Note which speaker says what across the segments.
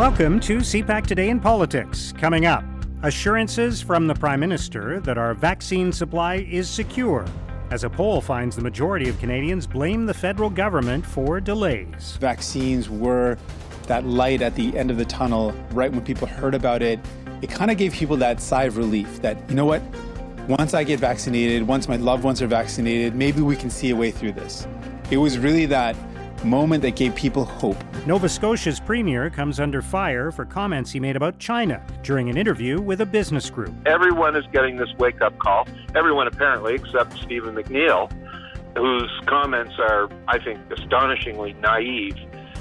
Speaker 1: Welcome to CPAC Today in Politics. Coming up, assurances from the Prime Minister that our vaccine supply is secure. As a poll finds the majority of Canadians blame the federal government for delays.
Speaker 2: Vaccines were that light at the end of the tunnel right when people heard about it. It kind of gave people that sigh of relief that, you know what, once I get vaccinated, once my loved ones are vaccinated, maybe we can see a way through this. It was really that moment that gave people hope.
Speaker 1: Nova Scotia's premier comes under fire for comments he made about China during an interview with a business group.
Speaker 3: Everyone is getting this wake up call. Everyone, apparently, except Stephen McNeil, whose comments are, I think, astonishingly naive.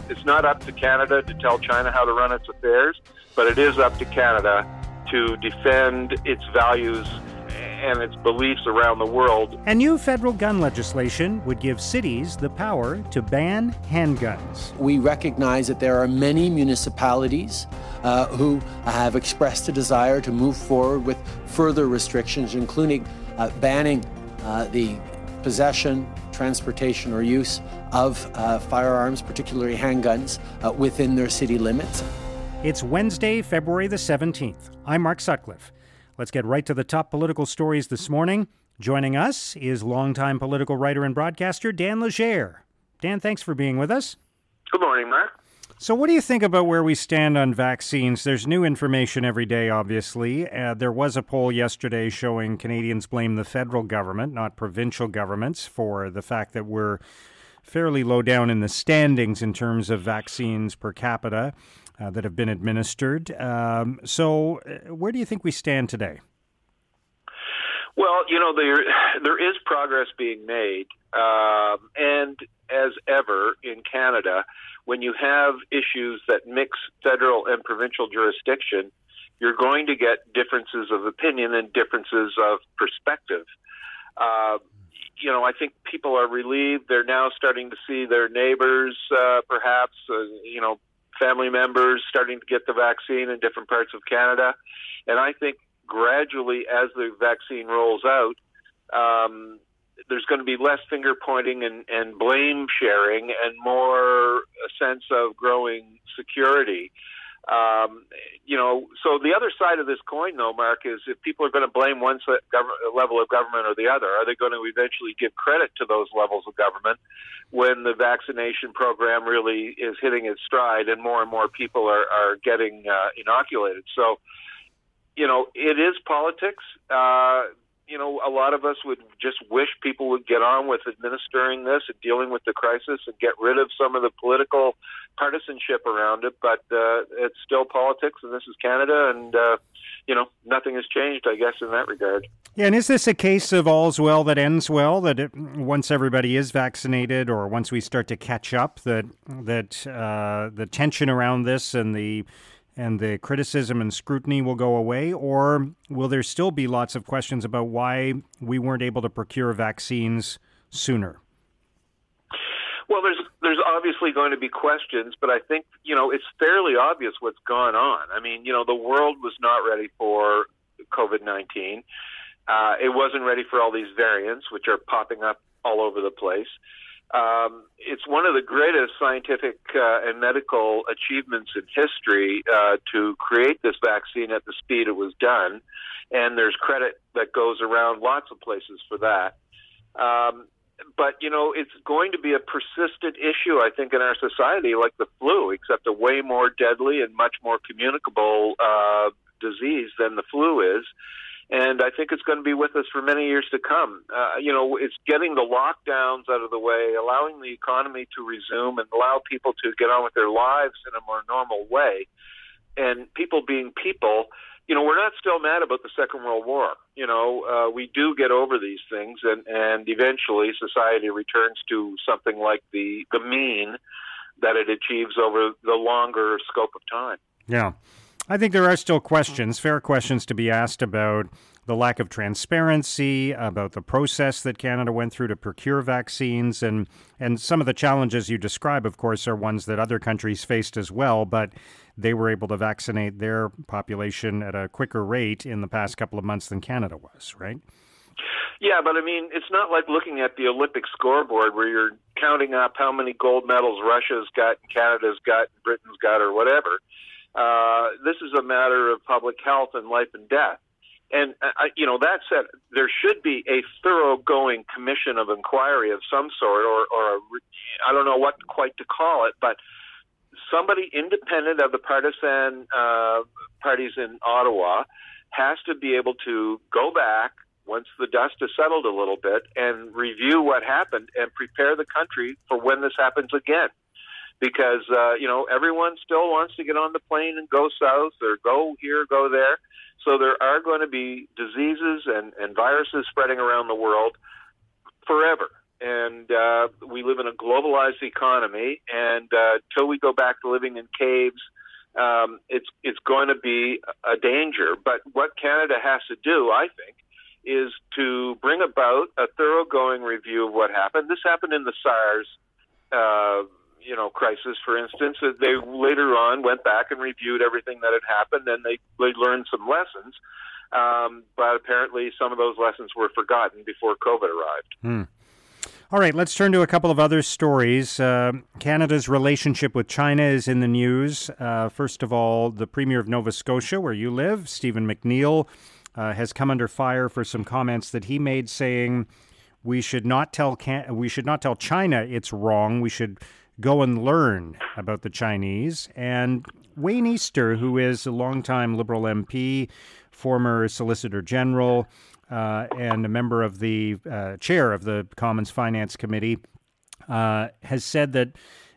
Speaker 3: It's not up to Canada to tell China how to run its affairs, but it is up to Canada to defend its values and its beliefs around the world.
Speaker 1: And new federal gun legislation would give cities the power to ban handguns.
Speaker 4: We recognize that there are many municipalities uh, who have expressed a desire to move forward with further restrictions, including uh, banning uh, the possession, transportation, or use of uh, firearms, particularly handguns, uh, within their city limits.
Speaker 1: It's Wednesday, February the 17th. I'm Mark Sutcliffe. Let's get right to the top political stories this morning. Joining us is longtime political writer and broadcaster Dan Legere. Dan, thanks for being with us.
Speaker 3: Good morning, Mark.
Speaker 1: So, what do you think about where we stand on vaccines? There's new information every day, obviously. Uh, there was a poll yesterday showing Canadians blame the federal government, not provincial governments, for the fact that we're fairly low down in the standings in terms of vaccines per capita uh, that have been administered. Um, so, uh, where do you think we stand today?
Speaker 3: Well, you know there there is progress being made, um, and as ever in Canada, when you have issues that mix federal and provincial jurisdiction, you're going to get differences of opinion and differences of perspective. Uh, you know, I think people are relieved. They're now starting to see their neighbors, uh, perhaps, uh, you know, family members starting to get the vaccine in different parts of Canada. And I think gradually, as the vaccine rolls out, um, there's going to be less finger pointing and, and blame sharing and more a sense of growing security. Um, you know, so the other side of this coin, though, Mark, is if people are going to blame one level of government or the other, are they going to eventually give credit to those levels of government when the vaccination program really is hitting its stride and more and more people are, are getting uh, inoculated? So, you know, it is politics. Uh, you know, a lot of us would just wish people would get on with administering this and dealing with the crisis and get rid of some of the political partisanship around it. But uh, it's still politics, and this is Canada, and uh, you know, nothing has changed, I guess, in that regard.
Speaker 1: Yeah, and is this a case of all's well that ends well? That it, once everybody is vaccinated, or once we start to catch up, that that uh, the tension around this and the and the criticism and scrutiny will go away, or will there still be lots of questions about why we weren't able to procure vaccines sooner?
Speaker 3: Well, there's there's obviously going to be questions, but I think you know it's fairly obvious what's gone on. I mean, you know, the world was not ready for COVID nineteen. Uh, it wasn't ready for all these variants, which are popping up all over the place. Um, it's one of the greatest scientific uh, and medical achievements in history uh, to create this vaccine at the speed it was done, and there's credit that goes around lots of places for that. Um, but you know, it's going to be a persistent issue, I think, in our society, like the flu, except a way more deadly and much more communicable uh, disease than the flu is and I think it's going to be with us for many years to come. Uh, you know, it's getting the lockdowns out of the way, allowing the economy to resume, and allow people to get on with their lives in a more normal way. And people being people, you know, we're not still mad about the Second World War. You know, uh, we do get over these things, and and eventually society returns to something like the the mean that it achieves over the longer scope of time.
Speaker 1: Yeah. I think there are still questions, mm-hmm. fair questions to be asked about the lack of transparency, about the process that Canada went through to procure vaccines, and and some of the challenges you describe, of course, are ones that other countries faced as well, but they were able to vaccinate their population at a quicker rate in the past couple of months than Canada was, right?
Speaker 3: Yeah, but I mean, it's not like looking at the Olympic scoreboard where you're counting up how many gold medals Russia's got, Canada's got, Britain's got, or whatever Uh, this is a matter of public health and life and death. And uh, you know that said, there should be a thoroughgoing commission of inquiry of some sort, or, or a, I don't know what quite to call it, but somebody independent of the partisan uh, parties in Ottawa has to be able to go back once the dust has settled a little bit and review what happened and prepare the country for when this happens again. Because uh, you know everyone still wants to get on the plane and go south or go here, go there. So there are going to be diseases and, and viruses spreading around the world forever and uh, we live in a globalized economy. And uh, till we go back to living in caves, um, it's it's going to be a danger. But what Canada has to do, I think, is to bring about a thoroughgoing review of what happened. This happened in the SARS. Uh, you know, crisis, for instance, they later on went back and reviewed everything that had happened, and they, they learned some lessons. Um, but apparently, some of those lessons were forgotten before COVID arrived.
Speaker 1: Hmm. All right, let's turn to a couple of other stories. Uh, Canada's relationship with China is in the news. Uh, first of all, the Premier of Nova Scotia, where you live, Stephen McNeil, uh, has come under fire for some comments that he made, saying we should not tell Can- we should not tell China it's wrong. We should go and learn about the Chinese. And Wayne Easter, who is a longtime Liberal MP, former Solicitor General uh, and a member of the uh, chair of the Commons Finance Committee, uh, has said that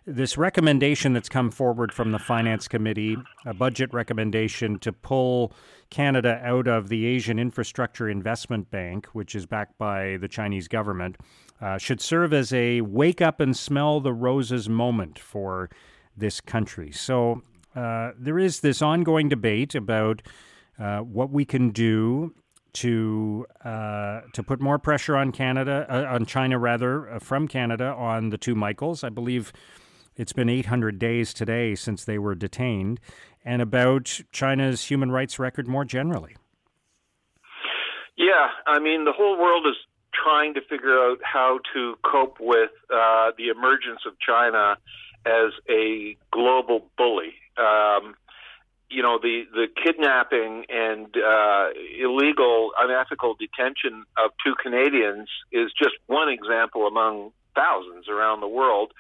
Speaker 1: this recommendation that's come forward from the Finance Committee, a budget recommendation to pull Canada out of the Asian Infrastructure Investment Bank, which is backed by the Chinese government, uh, should serve as a wake up and smell the roses moment for this country. So uh, there is this ongoing debate about uh, what we can do to uh, to put more pressure on Canada, uh, on China rather, from Canada on the two Michaels. I believe it's been 800 days today since they were detained, and about China's human rights record more generally.
Speaker 3: Yeah, I mean the whole world is trying to figure out how to cope with uh, the emergence of China as a global bully. Um, you know the the kidnapping and uh, illegal, unethical detention of two Canadians is just one example among thousands around the world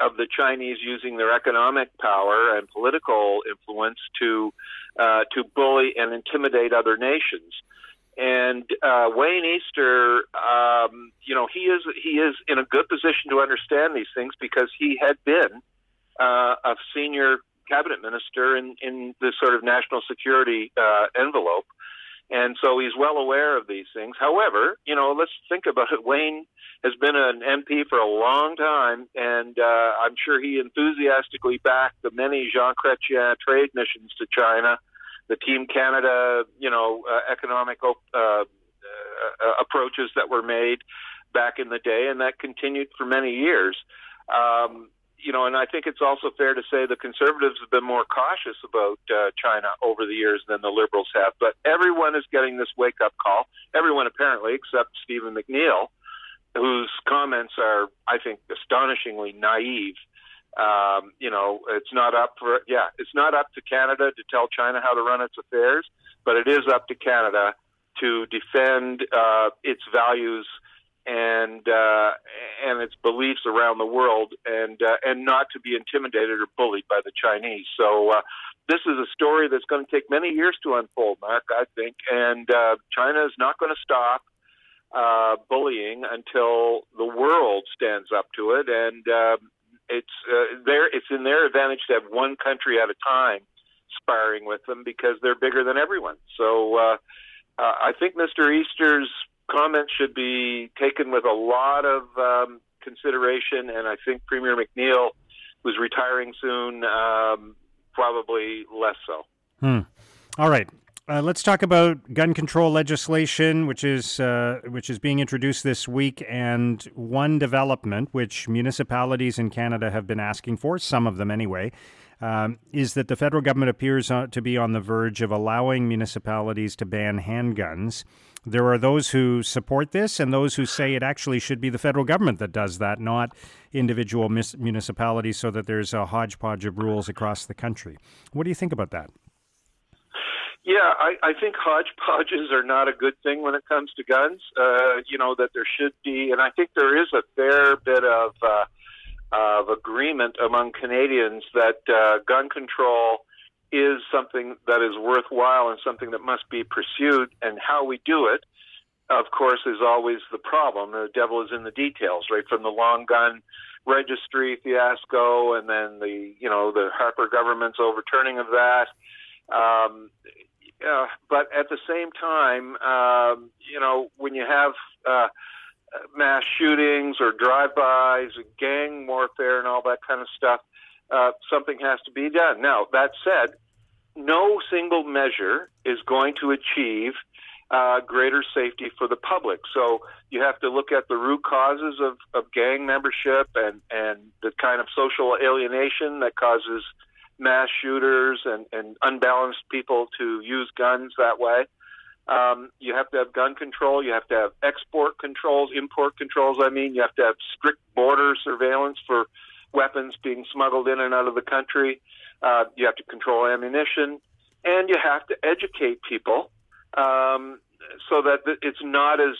Speaker 3: of the Chinese using their economic power and political influence to uh, to bully and intimidate other nations. And uh, Wayne Easter, um, you know, he is he is in a good position to understand these things because he had been uh, a senior cabinet minister in, in this sort of national security uh, envelope. And so he's well aware of these things. However, you know, let's think about it. Wayne has been an MP for a long time, and uh, I'm sure he enthusiastically backed the many Jean Chrétien trade missions to China, the Team Canada, you know, uh, economic uh, uh, approaches that were made back in the day, and that continued for many years. Um, you know, and I think it's also fair to say the conservatives have been more cautious about uh, China over the years than the liberals have. But everyone is getting this wake up call. Everyone apparently, except Stephen McNeil, whose comments are, I think, astonishingly naive. Um, you know, it's not up for yeah, it's not up to Canada to tell China how to run its affairs, but it is up to Canada to defend uh, its values and uh, and its beliefs around the world, and uh, and not to be intimidated or bullied by the Chinese. So uh, this is a story that's going to take many years to unfold, Mark. I think, and uh, China is not going to stop uh, bullying until the world stands up to it, and uh, it's uh, there. It's in their advantage to have one country at a time sparring with them because they're bigger than everyone. So. Uh, uh, I think Mr. Easter's comments should be taken with a lot of um, consideration, and I think Premier McNeil, who's retiring soon, um, probably less so.
Speaker 1: Hmm. All right. Uh, let's talk about gun control legislation, which is uh, which is being introduced this week, and one development which municipalities in Canada have been asking for, some of them anyway, um, is that the federal government appears to be on the verge of allowing municipalities to ban handguns. There are those who support this and those who say it actually should be the federal government that does that, not individual mis- municipalities, so that there's a hodgepodge of rules across the country. What do you think about that?
Speaker 3: Yeah, I, I think hodgepodges are not a good thing when it comes to guns. Uh, you know that there should be, and I think there is a fair bit of uh, of agreement among Canadians that uh, gun control is something that is worthwhile and something that must be pursued. And how we do it, of course, is always the problem. The devil is in the details, right? From the long gun registry fiasco, and then the you know the Harper government's overturning of that. Um, uh, but at the same time, um, you know, when you have uh, mass shootings or drive-bys, gang warfare, and all that kind of stuff, uh, something has to be done. Now, that said, no single measure is going to achieve uh, greater safety for the public. So you have to look at the root causes of, of gang membership and, and the kind of social alienation that causes mass shooters and, and unbalanced people to use guns that way. Um, you have to have gun control. You have to have export controls, import controls. I mean, you have to have strict border surveillance for weapons being smuggled in and out of the country. Uh, you have to control ammunition, and you have to educate people um, so that it's not as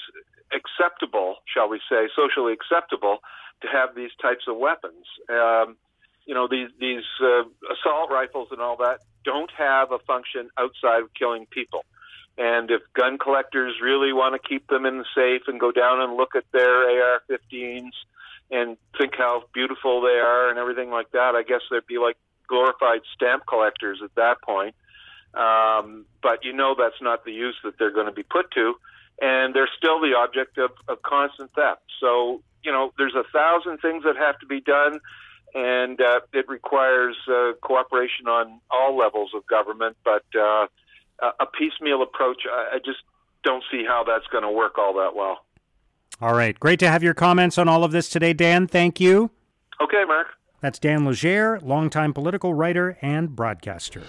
Speaker 3: acceptable, shall we say, socially acceptable to have these types of weapons. Um, you know, these these uh, assault rifles and all that don't have a function outside of killing people. And if gun collectors really want to keep them in the safe and go down and look at their AR-15s and think how beautiful they are and everything like that, I guess they'd be like glorified stamp collectors at that point. Um, but you know that's not the use that they're going to be put to, and they're still the object of, of constant theft. So you know there's a thousand things that have to be done, and uh, it requires uh, cooperation on all levels of government. But uh, a piecemeal approach, I, I just don't see how that's going to work all that well.
Speaker 1: All right. Great to have your comments on all of this today, Dan. Thank you.
Speaker 3: Okay, Mark.
Speaker 1: That's Dan Legere, longtime political writer and broadcaster.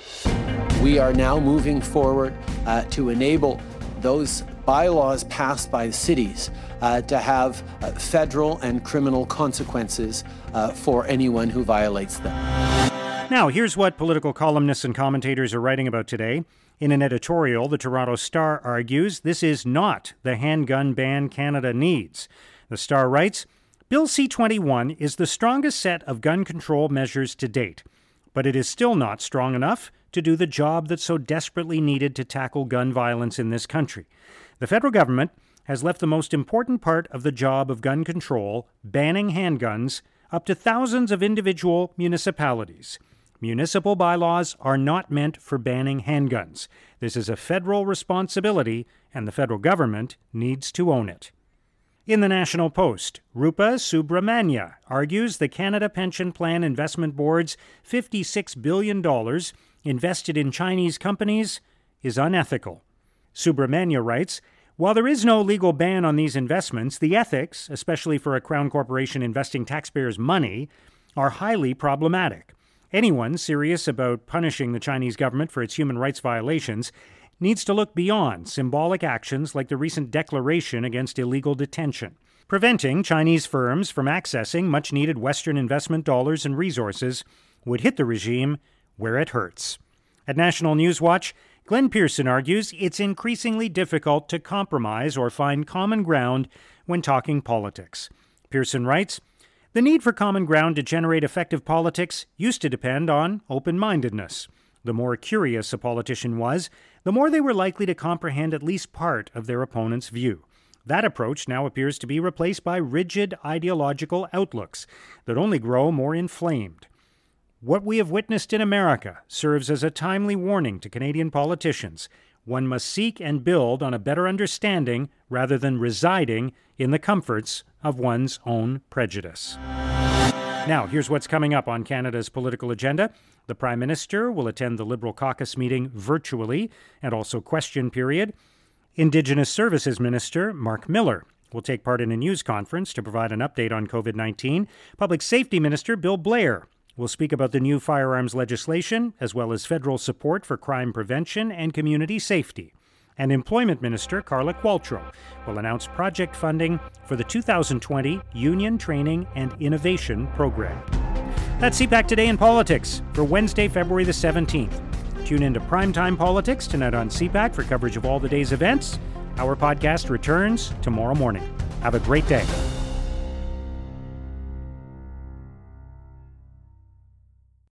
Speaker 4: We are now moving forward uh, to enable those bylaws passed by cities uh, to have uh, federal and criminal consequences uh, for anyone who violates them.
Speaker 1: Now, here's what political columnists and commentators are writing about today. In an editorial, the Toronto Star argues this is not the handgun ban Canada needs. The Star writes Bill C 21 is the strongest set of gun control measures to date, but it is still not strong enough to do the job that's so desperately needed to tackle gun violence in this country. The federal government has left the most important part of the job of gun control, banning handguns, up to thousands of individual municipalities. Municipal bylaws are not meant for banning handguns. This is a federal responsibility, and the federal government needs to own it. In the National Post, Rupa Subramanya argues the Canada Pension Plan Investment Board's $56 billion invested in Chinese companies is unethical. Subramanya writes While there is no legal ban on these investments, the ethics, especially for a Crown Corporation investing taxpayers' money, are highly problematic. Anyone serious about punishing the Chinese government for its human rights violations needs to look beyond symbolic actions like the recent declaration against illegal detention. Preventing Chinese firms from accessing much needed Western investment dollars and resources would hit the regime where it hurts. At National News Watch, Glen Pearson argues it's increasingly difficult to compromise or find common ground when talking politics. Pearson writes, the need for common ground to generate effective politics used to depend on open mindedness. The more curious a politician was, the more they were likely to comprehend at least part of their opponent's view. That approach now appears to be replaced by rigid ideological outlooks that only grow more inflamed. What we have witnessed in America serves as a timely warning to Canadian politicians. One must seek and build on a better understanding rather than residing in the comforts of one's own prejudice. Now, here's what's coming up on Canada's political agenda. The Prime Minister will attend the Liberal caucus meeting virtually and also question period. Indigenous Services Minister Marc Miller will take part in a news conference to provide an update on COVID 19. Public Safety Minister Bill Blair We'll speak about the new firearms legislation, as well as federal support for crime prevention and community safety. And Employment Minister Carla Qualtrough will announce project funding for the 2020 Union Training and Innovation Program. That's CPAC Today in Politics for Wednesday, February the 17th. Tune into Primetime Politics tonight on CPAC for coverage of all the day's events. Our podcast returns tomorrow morning. Have a great day.